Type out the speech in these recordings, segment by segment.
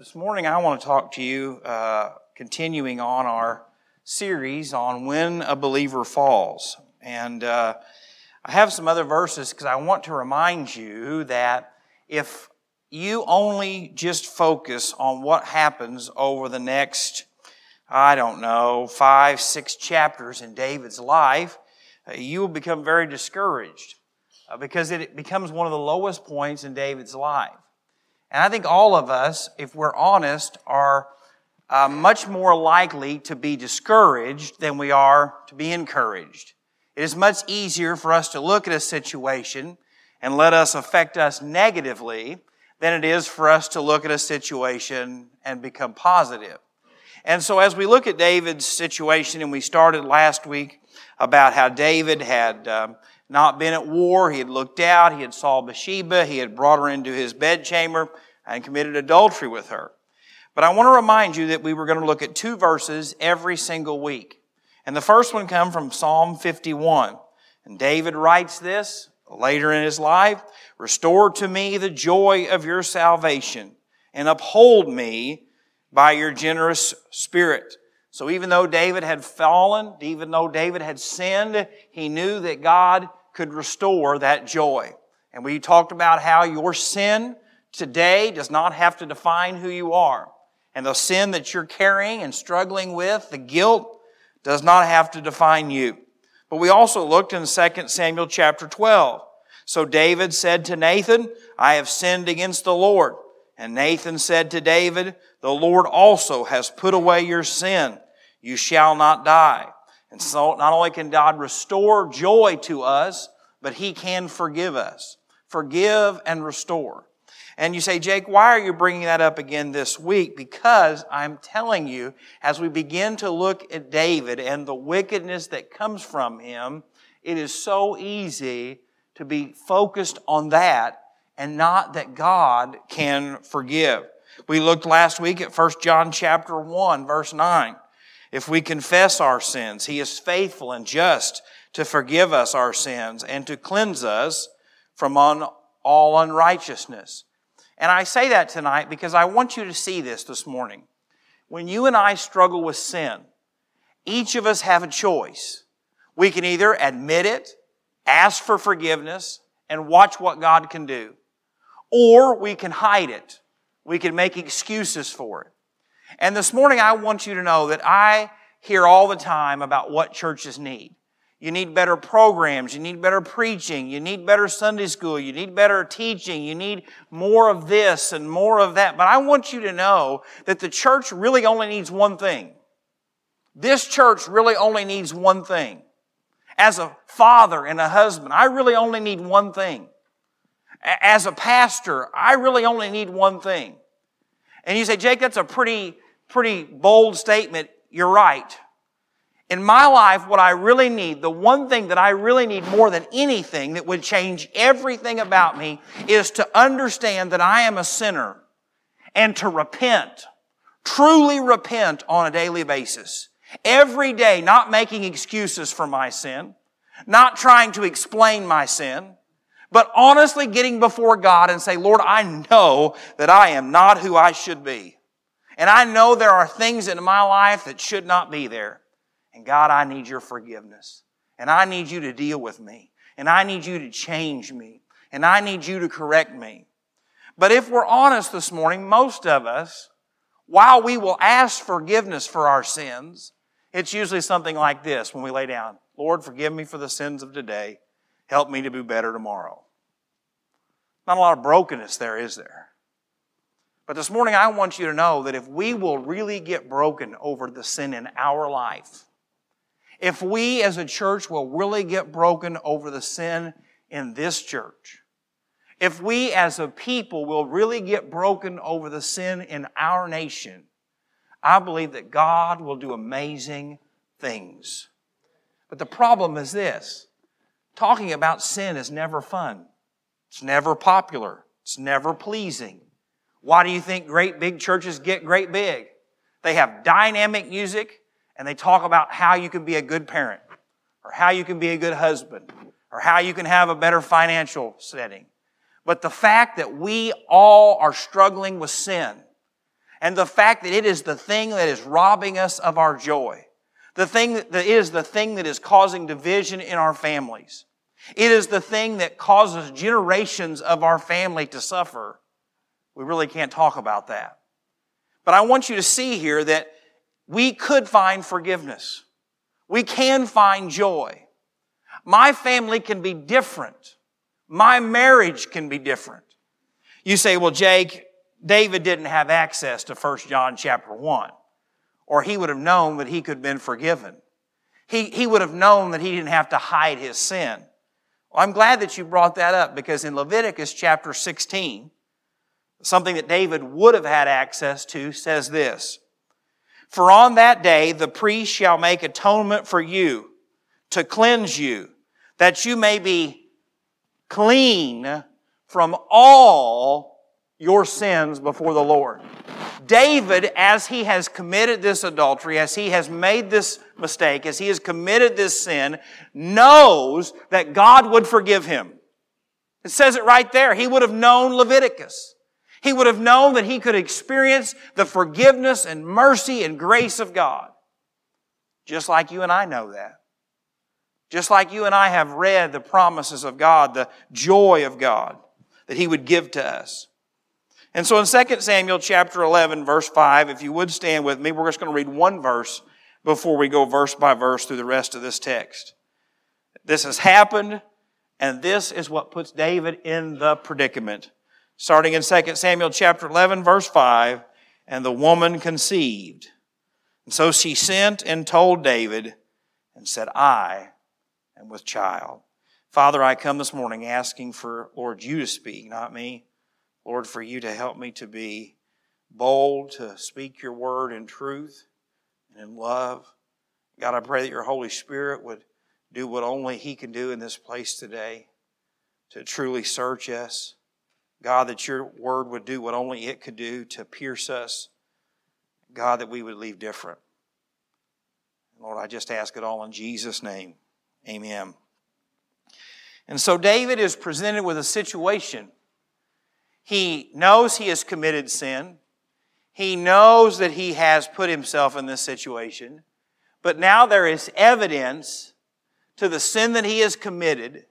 This morning, I want to talk to you, uh, continuing on our series on when a believer falls. And uh, I have some other verses because I want to remind you that if you only just focus on what happens over the next, I don't know, five, six chapters in David's life, uh, you will become very discouraged uh, because it becomes one of the lowest points in David's life. And I think all of us, if we're honest, are uh, much more likely to be discouraged than we are to be encouraged. It is much easier for us to look at a situation and let us affect us negatively than it is for us to look at a situation and become positive. And so as we look at David's situation, and we started last week about how David had um, not been at war. He had looked out. He had saw Bathsheba. He had brought her into his bedchamber and committed adultery with her. But I want to remind you that we were going to look at two verses every single week. And the first one comes from Psalm 51. And David writes this later in his life, Restore to me the joy of your salvation and uphold me by your generous spirit. So even though David had fallen, even though David had sinned, he knew that God could restore that joy. And we talked about how your sin today does not have to define who you are. And the sin that you're carrying and struggling with, the guilt, does not have to define you. But we also looked in 2 Samuel chapter 12. So David said to Nathan, I have sinned against the Lord. And Nathan said to David, The Lord also has put away your sin. You shall not die. And so not only can God restore joy to us, but He can forgive us. Forgive and restore. And you say, Jake, why are you bringing that up again this week? Because I'm telling you, as we begin to look at David and the wickedness that comes from him, it is so easy to be focused on that and not that God can forgive. We looked last week at 1 John chapter 1 verse 9. If we confess our sins, He is faithful and just to forgive us our sins and to cleanse us from all unrighteousness. And I say that tonight because I want you to see this this morning. When you and I struggle with sin, each of us have a choice. We can either admit it, ask for forgiveness, and watch what God can do. Or we can hide it. We can make excuses for it. And this morning, I want you to know that I hear all the time about what churches need. You need better programs. You need better preaching. You need better Sunday school. You need better teaching. You need more of this and more of that. But I want you to know that the church really only needs one thing. This church really only needs one thing. As a father and a husband, I really only need one thing. As a pastor, I really only need one thing. And you say, Jake, that's a pretty, pretty bold statement. You're right. In my life, what I really need, the one thing that I really need more than anything that would change everything about me is to understand that I am a sinner and to repent, truly repent on a daily basis. Every day, not making excuses for my sin, not trying to explain my sin, but honestly getting before God and say, Lord, I know that I am not who I should be. And I know there are things in my life that should not be there. And God, I need your forgiveness. And I need you to deal with me. And I need you to change me. And I need you to correct me. But if we're honest this morning, most of us, while we will ask forgiveness for our sins, it's usually something like this when we lay down Lord, forgive me for the sins of today. Help me to be better tomorrow. Not a lot of brokenness there, is there? But this morning, I want you to know that if we will really get broken over the sin in our life, if we as a church will really get broken over the sin in this church, if we as a people will really get broken over the sin in our nation, I believe that God will do amazing things. But the problem is this talking about sin is never fun. It's never popular. It's never pleasing. Why do you think great big churches get great big? They have dynamic music and they talk about how you can be a good parent or how you can be a good husband or how you can have a better financial setting. But the fact that we all are struggling with sin and the fact that it is the thing that is robbing us of our joy. The thing that is the thing that is causing division in our families. It is the thing that causes generations of our family to suffer. We really can't talk about that. But I want you to see here that we could find forgiveness. We can find joy. My family can be different. My marriage can be different. You say, well, Jake, David didn't have access to 1 John chapter 1, or he would have known that he could have been forgiven. He, he would have known that he didn't have to hide his sin. Well, I'm glad that you brought that up because in Leviticus chapter 16, something that David would have had access to says this For on that day the priest shall make atonement for you to cleanse you, that you may be clean from all your sins before the Lord. David, as he has committed this adultery, as he has made this mistake, as he has committed this sin, knows that God would forgive him. It says it right there. He would have known Leviticus. He would have known that he could experience the forgiveness and mercy and grace of God. Just like you and I know that. Just like you and I have read the promises of God, the joy of God that he would give to us. And so in 2 Samuel chapter 11 verse 5, if you would stand with me, we're just going to read one verse before we go verse by verse through the rest of this text. This has happened, and this is what puts David in the predicament. Starting in 2 Samuel chapter 11 verse 5, and the woman conceived. And so she sent and told David and said, I am with child. Father, I come this morning asking for, Lord, you to speak, not me. Lord, for you to help me to be bold, to speak your word in truth and in love. God, I pray that your Holy Spirit would do what only He can do in this place today to truly search us. God, that your word would do what only it could do to pierce us. God, that we would leave different. Lord, I just ask it all in Jesus' name. Amen. And so David is presented with a situation he knows he has committed sin. He knows that he has put himself in this situation. But now there is evidence to the sin that he has committed,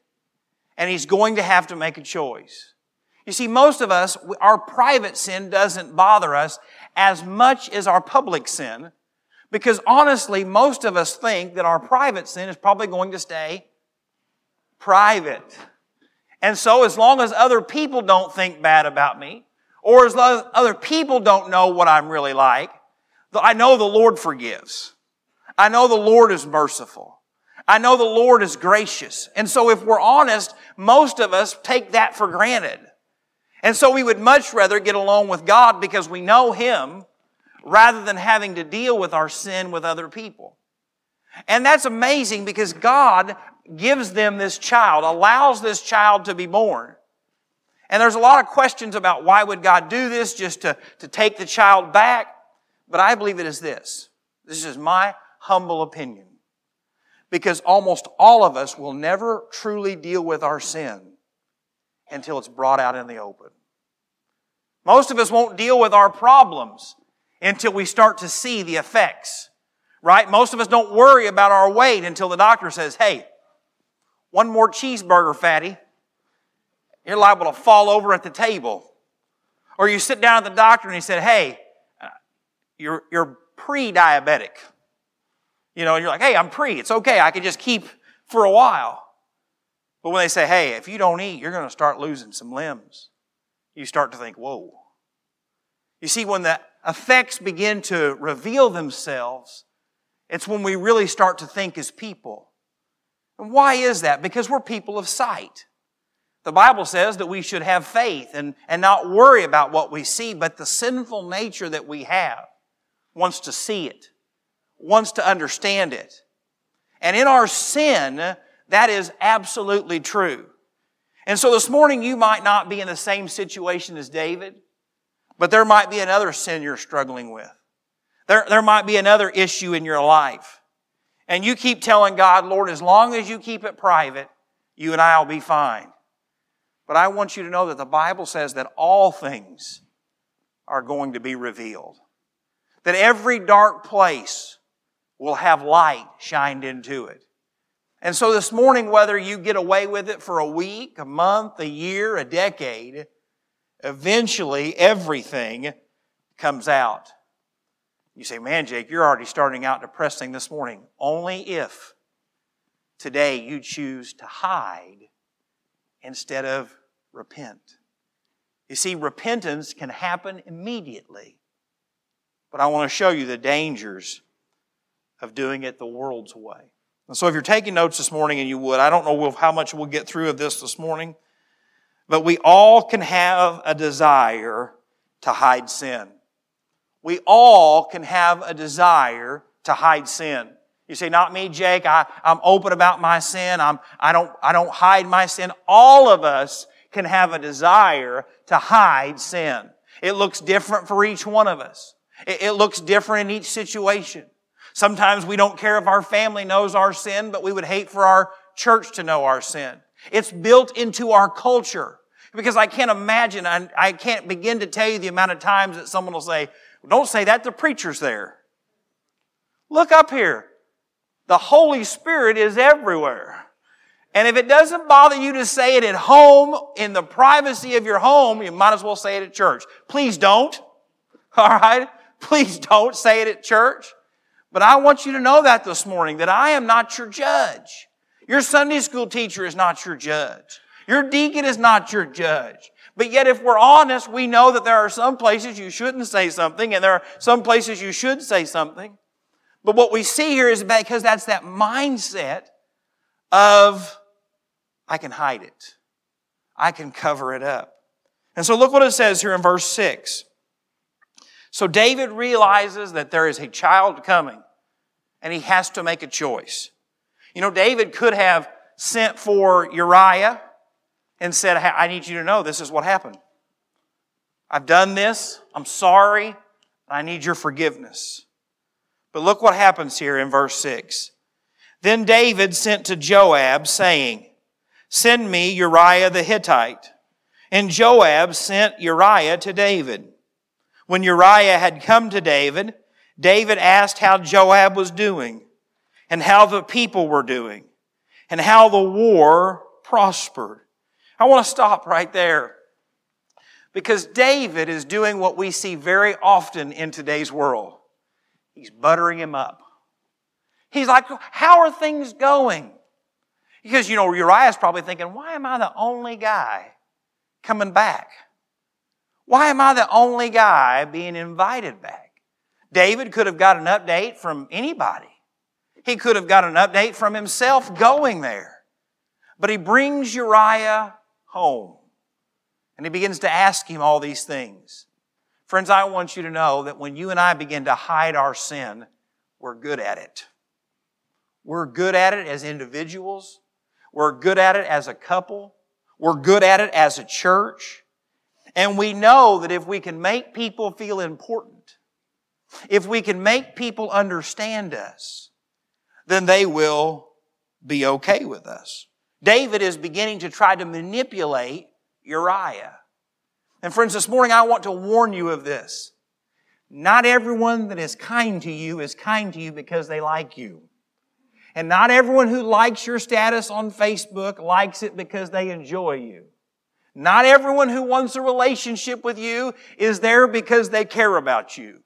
and he's going to have to make a choice. You see, most of us, our private sin doesn't bother us as much as our public sin, because honestly, most of us think that our private sin is probably going to stay private. And so, as long as other people don't think bad about me, or as long as other people don't know what I'm really like, I know the Lord forgives. I know the Lord is merciful. I know the Lord is gracious. And so, if we're honest, most of us take that for granted. And so, we would much rather get along with God because we know Him rather than having to deal with our sin with other people. And that's amazing because God gives them this child, allows this child to be born. And there's a lot of questions about why would God do this just to, to take the child back. But I believe it is this. This is my humble opinion. Because almost all of us will never truly deal with our sin until it's brought out in the open. Most of us won't deal with our problems until we start to see the effects. Right? Most of us don't worry about our weight until the doctor says, hey, one more cheeseburger, fatty. You're liable to fall over at the table. Or you sit down at the doctor and he said, hey, uh, you're, you're pre-diabetic. You know, and you're like, hey, I'm pre. It's okay. I can just keep for a while. But when they say, hey, if you don't eat, you're going to start losing some limbs, you start to think, whoa. You see, when the effects begin to reveal themselves, it's when we really start to think as people. And why is that? Because we're people of sight. The Bible says that we should have faith and, and not worry about what we see, but the sinful nature that we have wants to see it, wants to understand it. And in our sin, that is absolutely true. And so this morning you might not be in the same situation as David, but there might be another sin you're struggling with. There, there might be another issue in your life. And you keep telling God, Lord, as long as you keep it private, you and I will be fine. But I want you to know that the Bible says that all things are going to be revealed. That every dark place will have light shined into it. And so this morning, whether you get away with it for a week, a month, a year, a decade, eventually everything comes out. You say, man, Jake, you're already starting out depressing this morning. Only if today you choose to hide instead of repent. You see, repentance can happen immediately. But I want to show you the dangers of doing it the world's way. And so if you're taking notes this morning, and you would, I don't know how much we'll get through of this this morning, but we all can have a desire to hide sin. We all can have a desire to hide sin. You say, not me, Jake. I, I'm open about my sin. I'm, I, don't, I don't hide my sin. All of us can have a desire to hide sin. It looks different for each one of us. It, it looks different in each situation. Sometimes we don't care if our family knows our sin, but we would hate for our church to know our sin. It's built into our culture. Because I can't imagine, I, I can't begin to tell you the amount of times that someone will say, don't say that, the preacher's there. Look up here. The Holy Spirit is everywhere. And if it doesn't bother you to say it at home, in the privacy of your home, you might as well say it at church. Please don't. All right? Please don't say it at church. But I want you to know that this morning, that I am not your judge. Your Sunday school teacher is not your judge. Your deacon is not your judge. But yet, if we're honest, we know that there are some places you shouldn't say something, and there are some places you should say something. But what we see here is because that's that mindset of, I can hide it. I can cover it up. And so look what it says here in verse 6. So David realizes that there is a child coming and he has to make a choice. You know, David could have sent for Uriah and said, I need you to know this is what happened. I've done this. I'm sorry. I need your forgiveness. But look what happens here in verse 6. Then David sent to Joab, saying, Send me Uriah the Hittite. And Joab sent Uriah to David. When Uriah had come to David, David asked how Joab was doing, and how the people were doing, and how the war prospered. I want to stop right there. Because David is doing what we see very often in today's world. He's buttering him up. He's like, How are things going? Because, you know, Uriah's probably thinking, Why am I the only guy coming back? Why am I the only guy being invited back? David could have got an update from anybody. He could have got an update from himself going there. But he brings Uriah home. And he begins to ask him all these things. Friends, I want you to know that when you and I begin to hide our sin, we're good at it. We're good at it as individuals. We're good at it as a couple. We're good at it as a church. And we know that if we can make people feel important, if we can make people understand us, then they will be okay with us. David is beginning to try to manipulate Uriah. And friends, this morning I want to warn you of this. Not everyone that is kind to you is kind to you because they like you. And not everyone who likes your status on Facebook likes it because they enjoy you. Not everyone who wants a relationship with you is there because they care about you.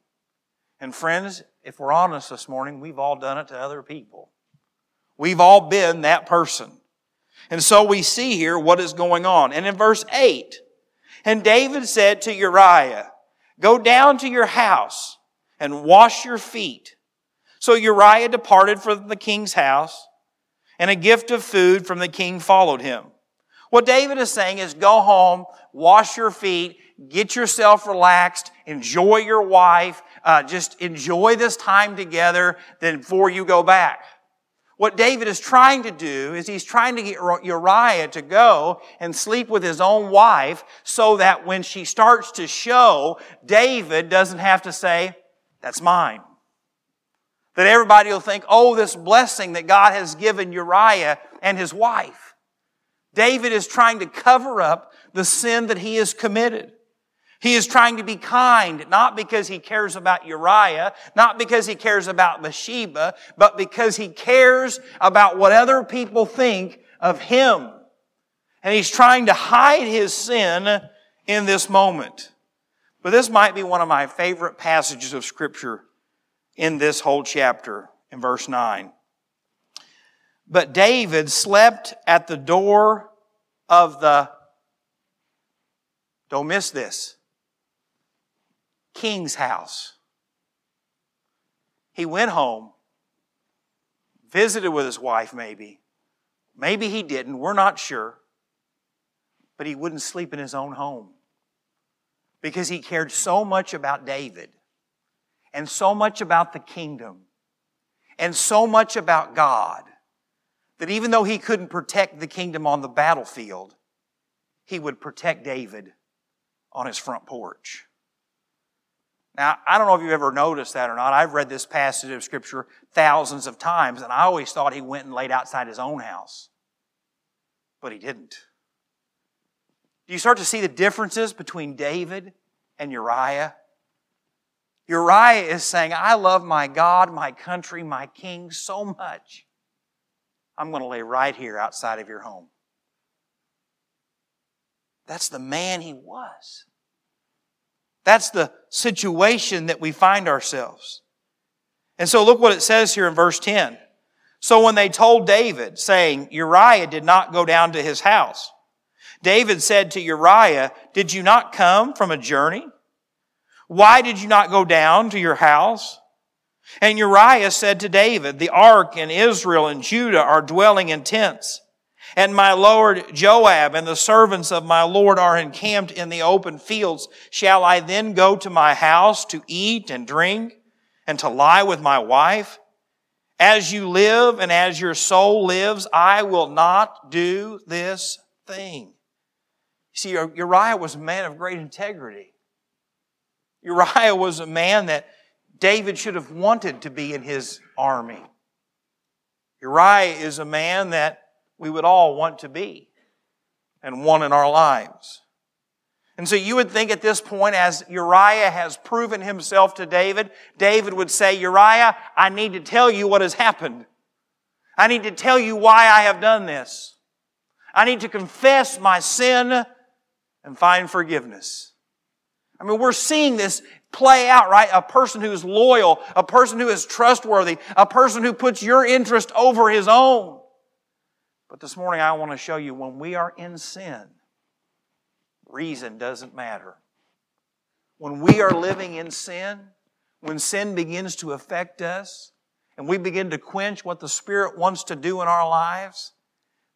And friends, if we're honest this morning, we've all done it to other people. We've all been that person. And so we see here what is going on. And in verse 8, and David said to Uriah, Go down to your house and wash your feet. So Uriah departed from the king's house, and a gift of food from the king followed him. What David is saying is go home, wash your feet, get yourself relaxed, enjoy your wife, uh, just enjoy this time together then before you go back. What David is trying to do is he's trying to get Uriah to go and sleep with his own wife so that when she starts to show, David doesn't have to say, that's mine. That everybody will think, oh, this blessing that God has given Uriah and his wife. David is trying to cover up the sin that he has committed. He is trying to be kind, not because he cares about Uriah, not because he cares about Bathsheba, but because he cares about what other people think of him. And he's trying to hide his sin in this moment. But this might be one of my favorite passages of scripture in this whole chapter in verse 9. But David slept at the door of the, don't miss this, king's house. He went home, visited with his wife, maybe. Maybe he didn't, we're not sure. But he wouldn't sleep in his own home because he cared so much about David and so much about the kingdom and so much about God that even though he couldn't protect the kingdom on the battlefield, he would protect David on his front porch. Now, I don't know if you've ever noticed that or not. I've read this passage of Scripture thousands of times, and I always thought he went and laid outside his own house. But he didn't. Do you start to see the differences between David and Uriah? Uriah is saying, I love my God, my country, my king so much. I'm going to lay right here outside of your home. That's the man he was. That's the situation that we find ourselves. And so look what it says here in verse 10. So when they told David, saying, Uriah did not go down to his house, David said to Uriah, Did you not come from a journey? Why did you not go down to your house? And Uriah said to David, The ark and Israel and Judah are dwelling in tents. And my Lord Joab and the servants of my Lord are encamped in the open fields. Shall I then go to my house to eat and drink and to lie with my wife? As you live and as your soul lives, I will not do this thing. See, Uriah was a man of great integrity. Uriah was a man that David should have wanted to be in his army. Uriah is a man that we would all want to be and want in our lives. And so you would think at this point, as Uriah has proven himself to David, David would say, Uriah, I need to tell you what has happened. I need to tell you why I have done this. I need to confess my sin and find forgiveness. I mean, we're seeing this play out, right? A person who is loyal, a person who is trustworthy, a person who puts your interest over his own. But this morning I want to show you when we are in sin, reason doesn't matter. When we are living in sin, when sin begins to affect us, and we begin to quench what the Spirit wants to do in our lives,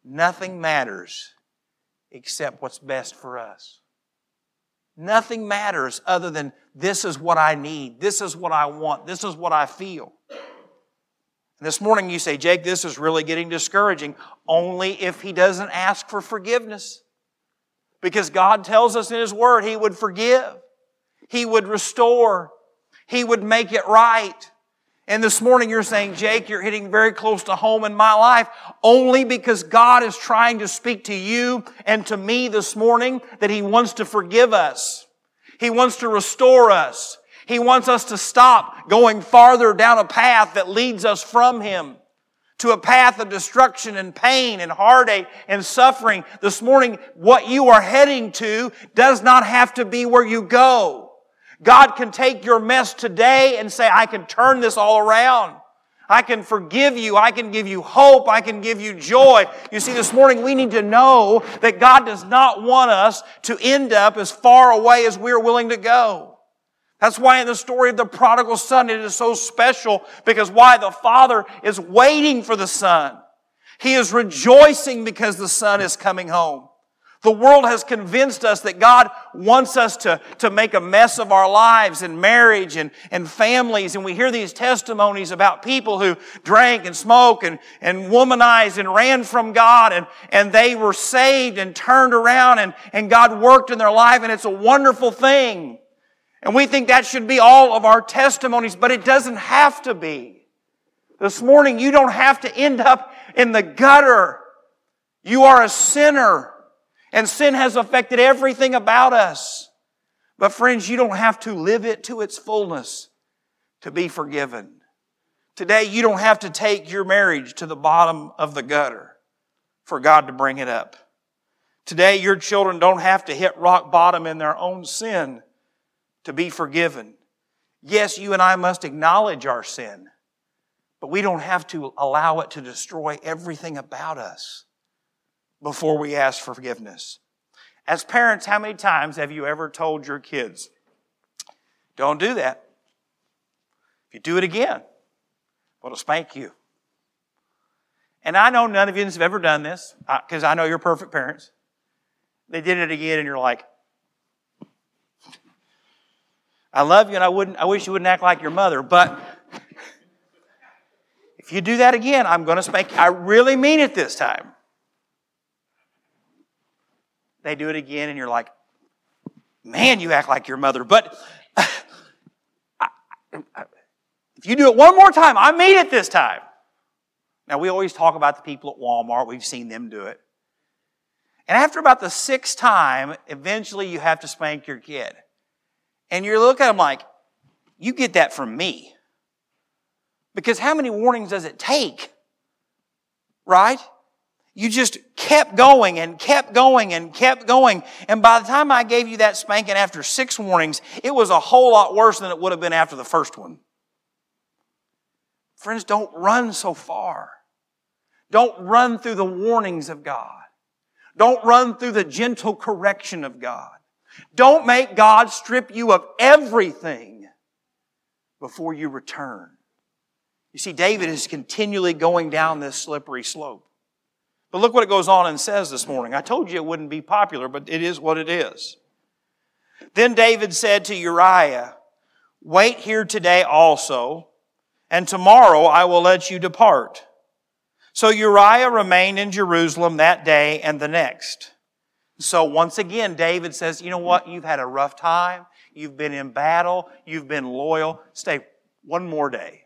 nothing matters except what's best for us. Nothing matters other than this is what I need, this is what I want, this is what I feel. And this morning you say, Jake, this is really getting discouraging. Only if he doesn't ask for forgiveness. Because God tells us in His Word He would forgive. He would restore. He would make it right. And this morning you're saying, Jake, you're hitting very close to home in my life only because God is trying to speak to you and to me this morning that He wants to forgive us. He wants to restore us. He wants us to stop going farther down a path that leads us from Him to a path of destruction and pain and heartache and suffering. This morning, what you are heading to does not have to be where you go. God can take your mess today and say, I can turn this all around. I can forgive you. I can give you hope. I can give you joy. You see, this morning we need to know that God does not want us to end up as far away as we're willing to go. That's why in the story of the prodigal son, it is so special because why? The father is waiting for the son. He is rejoicing because the son is coming home. The world has convinced us that God wants us to, to make a mess of our lives and marriage and, and families. And we hear these testimonies about people who drank and smoked and, and womanized and ran from God and, and they were saved and turned around and, and God worked in their life and it's a wonderful thing. And we think that should be all of our testimonies, but it doesn't have to be. This morning, you don't have to end up in the gutter. You are a sinner, and sin has affected everything about us. But friends, you don't have to live it to its fullness to be forgiven. Today, you don't have to take your marriage to the bottom of the gutter for God to bring it up. Today, your children don't have to hit rock bottom in their own sin to be forgiven. Yes, you and I must acknowledge our sin, but we don't have to allow it to destroy everything about us before we ask for forgiveness. As parents, how many times have you ever told your kids, don't do that? If you do it again, well, it'll spank you. And I know none of you have ever done this uh, because I know you're perfect parents. They did it again, and you're like, I love you, and I wouldn't. I wish you wouldn't act like your mother, but if you do that again, I'm going to spank you. I really mean it this time. They do it again, and you're like, man, you act like your mother. But if you do it one more time, I mean it this time. Now, we always talk about the people at Walmart. We've seen them do it. And after about the sixth time, eventually you have to spank your kid. And you look at them like, you get that from me. Because how many warnings does it take? Right? You just kept going and kept going and kept going. And by the time I gave you that spanking after six warnings, it was a whole lot worse than it would have been after the first one. Friends, don't run so far. Don't run through the warnings of God. Don't run through the gentle correction of God. Don't make God strip you of everything before you return. You see, David is continually going down this slippery slope. But look what it goes on and says this morning. I told you it wouldn't be popular, but it is what it is. Then David said to Uriah, Wait here today also, and tomorrow I will let you depart. So Uriah remained in Jerusalem that day and the next. So once again, David says, you know what? You've had a rough time. You've been in battle. You've been loyal. Stay one more day.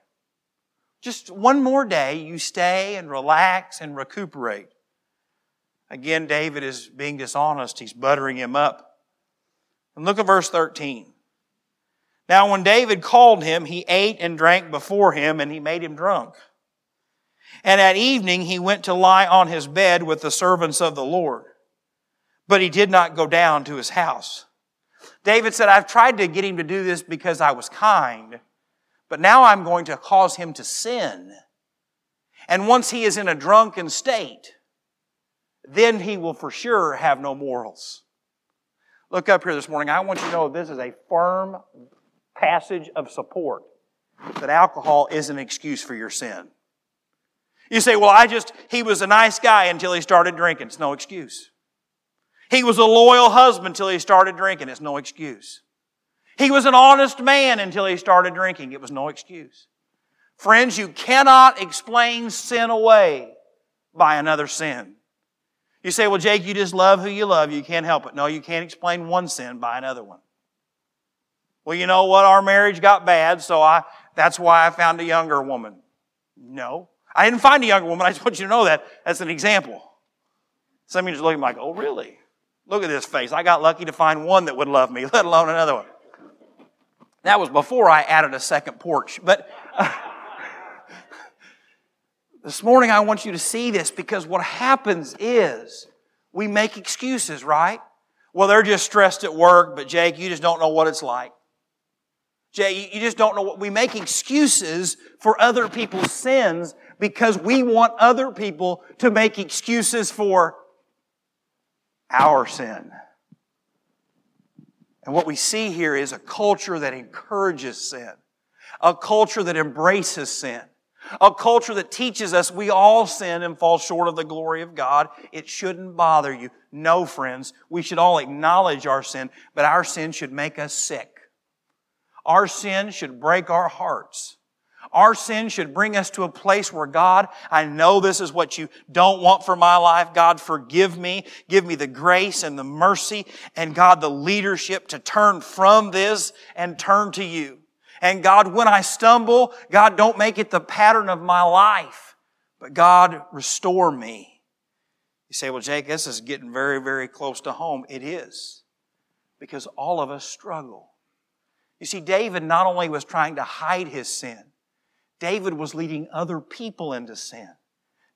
Just one more day, you stay and relax and recuperate. Again, David is being dishonest. He's buttering him up. And look at verse 13. Now, when David called him, he ate and drank before him, and he made him drunk. And at evening he went to lie on his bed with the servants of the Lord. But he did not go down to his house. David said, I've tried to get him to do this because I was kind, but now I'm going to cause him to sin. And once he is in a drunken state, then he will for sure have no morals. Look up here this morning. I want you to know this is a firm passage of support that alcohol is an excuse for your sin. You say, well, I just, he was a nice guy until he started drinking. It's no excuse. He was a loyal husband until he started drinking. It's no excuse. He was an honest man until he started drinking. It was no excuse. Friends, you cannot explain sin away by another sin. You say, well, Jake, you just love who you love. You can't help it. No, you can't explain one sin by another one. Well, you know what? Our marriage got bad, so I, that's why I found a younger woman. No. I didn't find a younger woman. I just want you to know that as an example. Some of you just look at me like, oh, really? Look at this face. I got lucky to find one that would love me, let alone another one. That was before I added a second porch. But uh, this morning I want you to see this because what happens is we make excuses, right? Well, they're just stressed at work, but Jake, you just don't know what it's like. Jay, you just don't know what we make excuses for other people's sins because we want other people to make excuses for our sin. And what we see here is a culture that encourages sin, a culture that embraces sin, a culture that teaches us we all sin and fall short of the glory of God. It shouldn't bother you. No, friends, we should all acknowledge our sin, but our sin should make us sick. Our sin should break our hearts. Our sin should bring us to a place where God, I know this is what you don't want for my life. God, forgive me. Give me the grace and the mercy and God, the leadership to turn from this and turn to you. And God, when I stumble, God, don't make it the pattern of my life, but God, restore me. You say, well, Jake, this is getting very, very close to home. It is. because all of us struggle. You see, David not only was trying to hide his sin, David was leading other people into sin.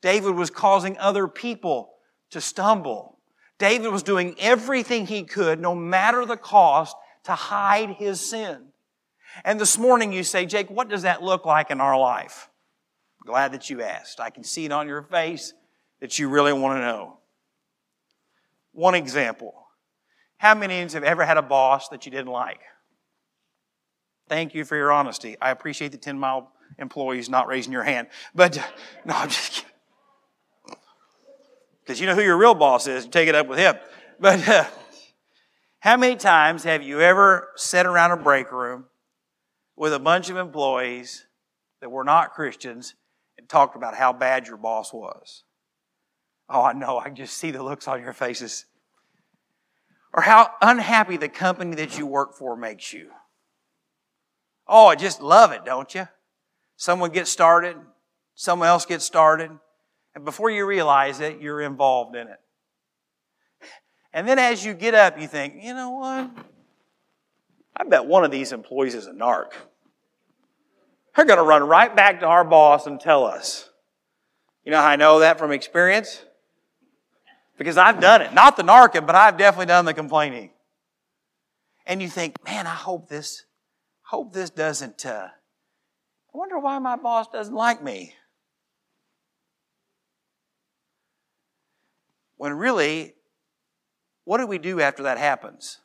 David was causing other people to stumble. David was doing everything he could, no matter the cost, to hide his sin. And this morning you say, Jake, what does that look like in our life? Glad that you asked. I can see it on your face that you really want to know. One example. How many of you have ever had a boss that you didn't like? Thank you for your honesty. I appreciate the 10 mile employees not raising your hand. But, no, I'm just kidding. Because you know who your real boss is. Take it up with him. But uh, how many times have you ever sat around a break room with a bunch of employees that were not Christians and talked about how bad your boss was? Oh, I know. I just see the looks on your faces. Or how unhappy the company that you work for makes you. Oh, I just love it, don't you? Someone gets started, someone else gets started, and before you realize it, you're involved in it. And then as you get up, you think, you know what? I bet one of these employees is a narc. They're going to run right back to our boss and tell us. You know how I know that from experience? Because I've done it. Not the narking, but I've definitely done the complaining. And you think, man, I hope this, hope this doesn't, uh, wonder why my boss doesn't like me. When really, what do we do after that happens?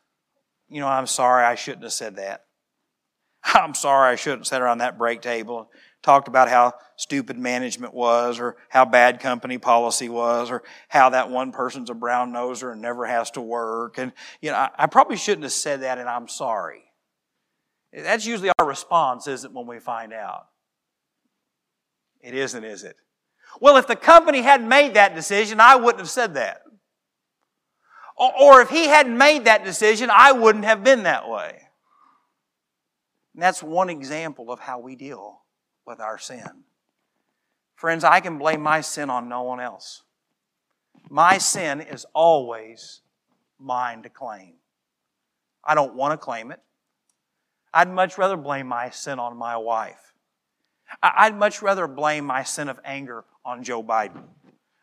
You know, I'm sorry, I shouldn't have said that. I'm sorry, I shouldn't have sat around that break table talked about how stupid management was or how bad company policy was or how that one person's a brown noser and never has to work. And, you know, I, I probably shouldn't have said that and I'm sorry. That's usually our response, isn't when we find out? It isn't, is it? Well, if the company hadn't made that decision, I wouldn't have said that. Or, or if he hadn't made that decision, I wouldn't have been that way. And that's one example of how we deal with our sin. Friends, I can blame my sin on no one else. My sin is always mine to claim. I don't want to claim it. I'd much rather blame my sin on my wife. I'd much rather blame my sin of anger on Joe Biden.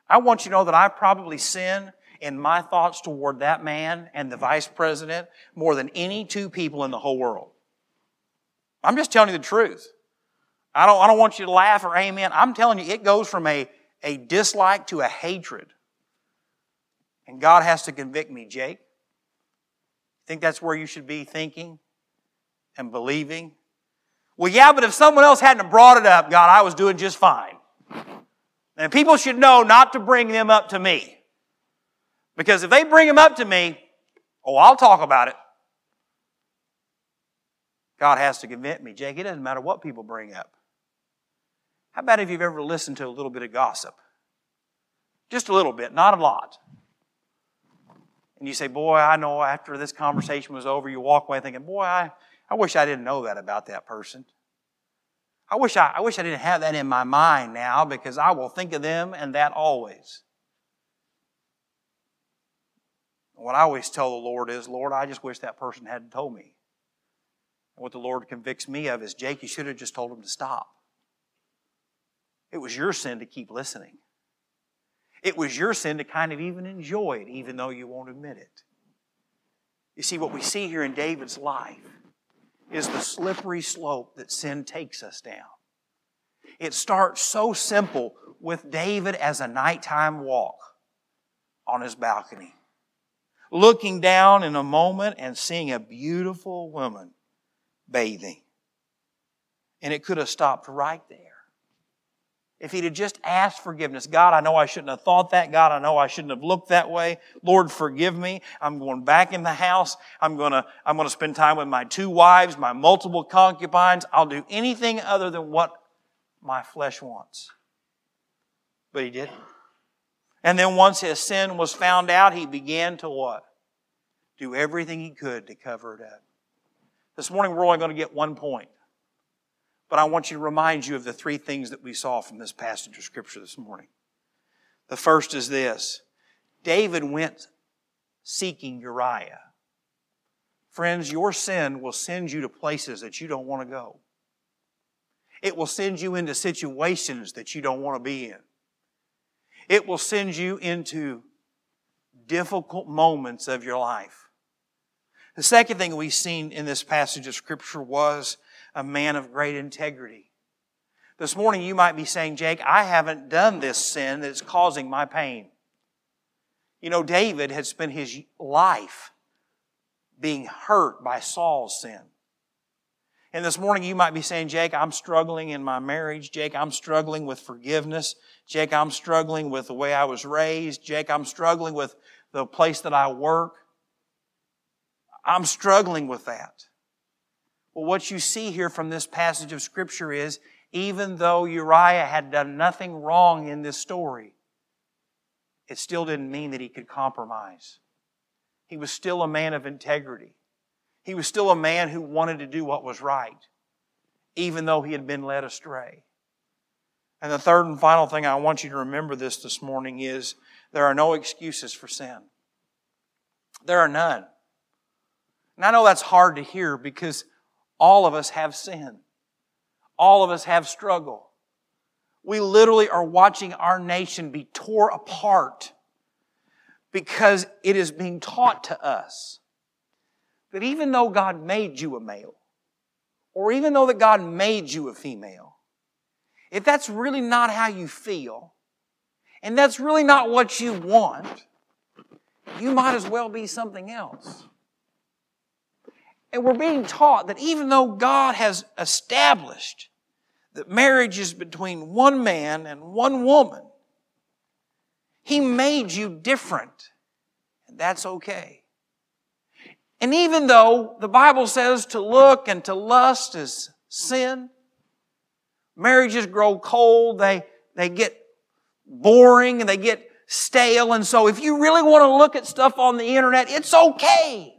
I want you to know that I probably sin in my thoughts toward that man and the vice president more than any two people in the whole world. I'm just telling you the truth. I don't, I don't want you to laugh or amen. I'm telling you, it goes from a, a dislike to a hatred. And God has to convict me, Jake. Think that's where you should be thinking and believing? Well, yeah, but if someone else hadn't brought it up, God, I was doing just fine. And people should know not to bring them up to me. Because if they bring them up to me, oh, I'll talk about it. God has to convict me. Jake, it doesn't matter what people bring up. How about if you've ever listened to a little bit of gossip? Just a little bit, not a lot. And you say, Boy, I know after this conversation was over, you walk away thinking, Boy, I, I wish I didn't know that about that person. I wish I, I wish I didn't have that in my mind now because I will think of them and that always. What I always tell the Lord is, Lord, I just wish that person hadn't told me. What the Lord convicts me of is, Jake, you should have just told him to stop. It was your sin to keep listening. It was your sin to kind of even enjoy it, even though you won't admit it. You see, what we see here in David's life is the slippery slope that sin takes us down. It starts so simple with David as a nighttime walk on his balcony, looking down in a moment and seeing a beautiful woman bathing. And it could have stopped right there. If he'd have just asked forgiveness, God, I know I shouldn't have thought that. God, I know I shouldn't have looked that way. Lord, forgive me. I'm going back in the house. I'm going to, I'm going to spend time with my two wives, my multiple concubines. I'll do anything other than what my flesh wants. But he didn't. And then once his sin was found out, he began to what? Do everything he could to cover it up. This morning we're only going to get one point. But I want you to remind you of the three things that we saw from this passage of Scripture this morning. The first is this David went seeking Uriah. Friends, your sin will send you to places that you don't want to go. It will send you into situations that you don't want to be in. It will send you into difficult moments of your life. The second thing we've seen in this passage of Scripture was a man of great integrity. This morning you might be saying, Jake, I haven't done this sin that's causing my pain. You know, David had spent his life being hurt by Saul's sin. And this morning you might be saying, Jake, I'm struggling in my marriage. Jake, I'm struggling with forgiveness. Jake, I'm struggling with the way I was raised. Jake, I'm struggling with the place that I work. I'm struggling with that. Well, what you see here from this passage of Scripture is even though Uriah had done nothing wrong in this story, it still didn't mean that he could compromise. He was still a man of integrity. He was still a man who wanted to do what was right, even though he had been led astray. And the third and final thing I want you to remember this this morning is there are no excuses for sin. There are none. And I know that's hard to hear because all of us have sin. All of us have struggle. We literally are watching our nation be tore apart because it is being taught to us that even though God made you a male, or even though that God made you a female, if that's really not how you feel, and that's really not what you want, you might as well be something else. And we're being taught that even though God has established that marriage is between one man and one woman, He made you different. And that's okay. And even though the Bible says to look and to lust is sin, marriages grow cold, they, they get boring and they get stale. And so if you really want to look at stuff on the internet, it's okay.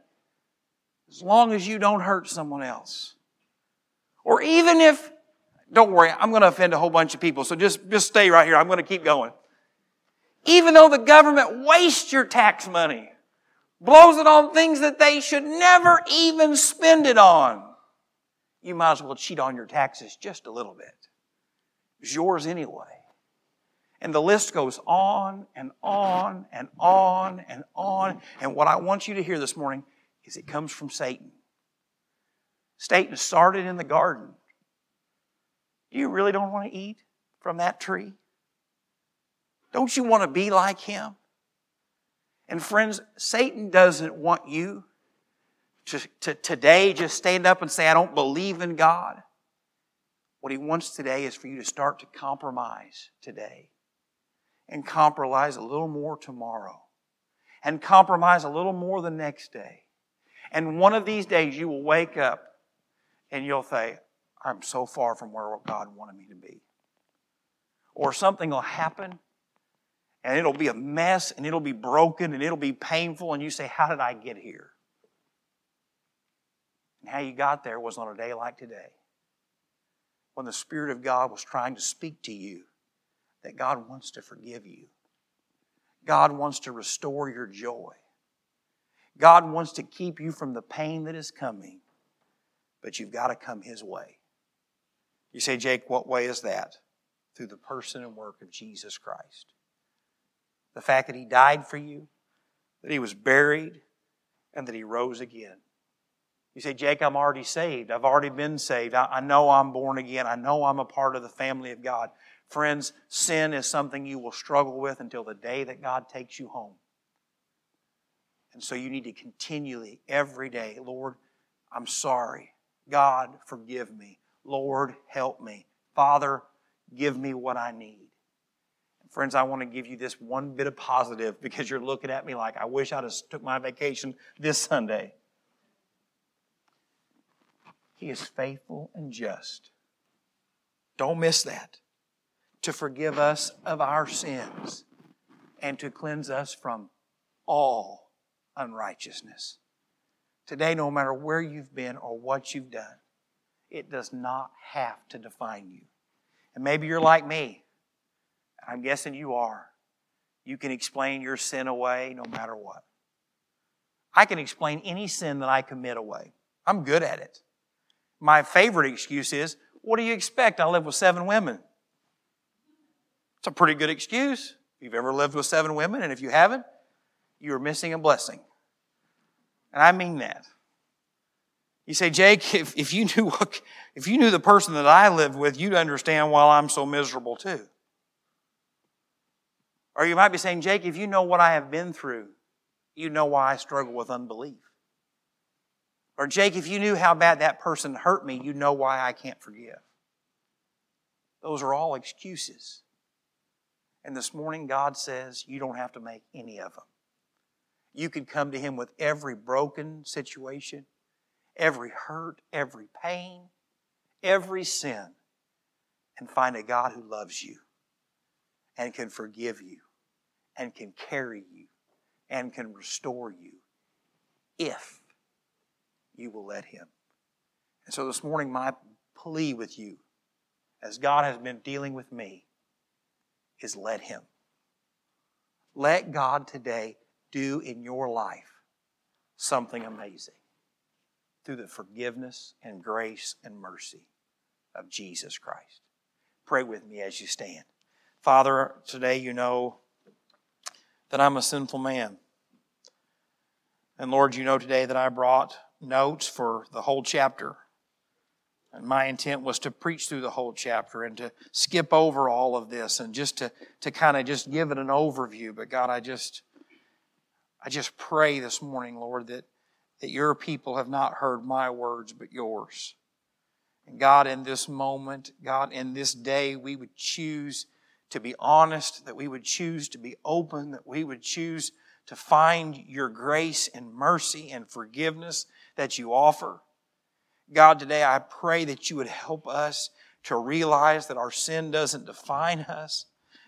As long as you don't hurt someone else. Or even if, don't worry, I'm going to offend a whole bunch of people. So just, just stay right here. I'm going to keep going. Even though the government wastes your tax money, blows it on things that they should never even spend it on, you might as well cheat on your taxes just a little bit. It's yours anyway. And the list goes on and on and on and on. And what I want you to hear this morning it comes from Satan. Satan started in the garden. You really don't want to eat from that tree? Don't you want to be like him? And friends, Satan doesn't want you to, to today just stand up and say, I don't believe in God. What he wants today is for you to start to compromise today and compromise a little more tomorrow and compromise a little more the next day. And one of these days you will wake up and you'll say, I'm so far from where God wanted me to be. Or something will happen and it'll be a mess and it'll be broken and it'll be painful and you say, How did I get here? And how you got there was on a day like today when the Spirit of God was trying to speak to you that God wants to forgive you. God wants to restore your joy. God wants to keep you from the pain that is coming, but you've got to come His way. You say, Jake, what way is that? Through the person and work of Jesus Christ. The fact that He died for you, that He was buried, and that He rose again. You say, Jake, I'm already saved. I've already been saved. I, I know I'm born again. I know I'm a part of the family of God. Friends, sin is something you will struggle with until the day that God takes you home. And so you need to continually, every day, Lord, I'm sorry. God, forgive me. Lord, help me. Father, give me what I need. Friends, I want to give you this one bit of positive because you're looking at me like I wish I'd have took my vacation this Sunday. He is faithful and just. Don't miss that. To forgive us of our sins and to cleanse us from all unrighteousness. Today, no matter where you've been or what you've done, it does not have to define you. And maybe you're like me. I'm guessing you are. You can explain your sin away no matter what. I can explain any sin that I commit away. I'm good at it. My favorite excuse is, what do you expect? I live with seven women. It's a pretty good excuse. If you've ever lived with seven women, and if you haven't, you're missing a blessing. And I mean that. You say, Jake, if, if you knew what, if you knew the person that I lived with, you'd understand why I'm so miserable too. Or you might be saying, Jake, if you know what I have been through, you know why I struggle with unbelief. Or Jake, if you knew how bad that person hurt me, you know why I can't forgive. Those are all excuses. And this morning, God says you don't have to make any of them. You could come to Him with every broken situation, every hurt, every pain, every sin, and find a God who loves you and can forgive you and can carry you and can restore you if you will let Him. And so this morning, my plea with you, as God has been dealing with me, is let Him. Let God today do in your life something amazing through the forgiveness and grace and mercy of Jesus Christ. Pray with me as you stand. Father, today you know that I'm a sinful man. And Lord, you know today that I brought notes for the whole chapter. And my intent was to preach through the whole chapter and to skip over all of this and just to, to kind of just give it an overview. But God, I just I just pray this morning, Lord, that, that your people have not heard my words but yours. And God, in this moment, God, in this day, we would choose to be honest, that we would choose to be open, that we would choose to find your grace and mercy and forgiveness that you offer. God, today I pray that you would help us to realize that our sin doesn't define us.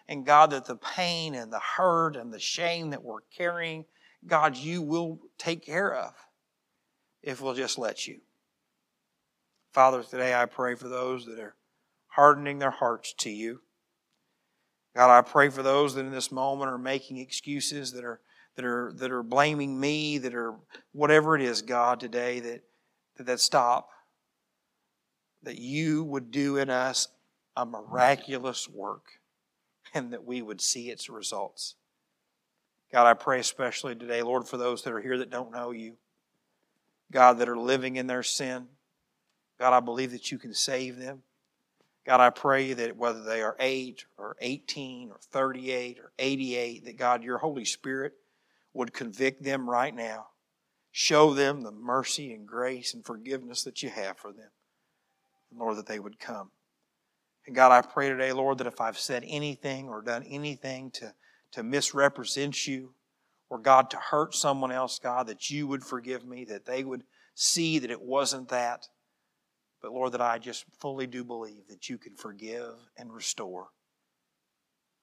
And God, that the pain and the hurt and the shame that we're carrying, God, you will take care of if we'll just let you. Father, today I pray for those that are hardening their hearts to you. God, I pray for those that in this moment are making excuses, that are that are that are blaming me, that are whatever it is, God, today that that, that stop. That you would do in us a miraculous work and that we would see its results. God, I pray especially today, Lord, for those that are here that don't know you. God, that are living in their sin. God, I believe that you can save them. God, I pray that whether they are 8 or 18 or 38 or 88, that God, your Holy Spirit would convict them right now. Show them the mercy and grace and forgiveness that you have for them. And Lord, that they would come. And God, I pray today, Lord, that if I've said anything or done anything to to misrepresent you or God to hurt someone else, God, that you would forgive me, that they would see that it wasn't that. But Lord, that I just fully do believe that you can forgive and restore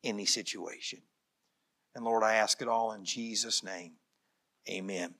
any situation. And Lord, I ask it all in Jesus' name. Amen.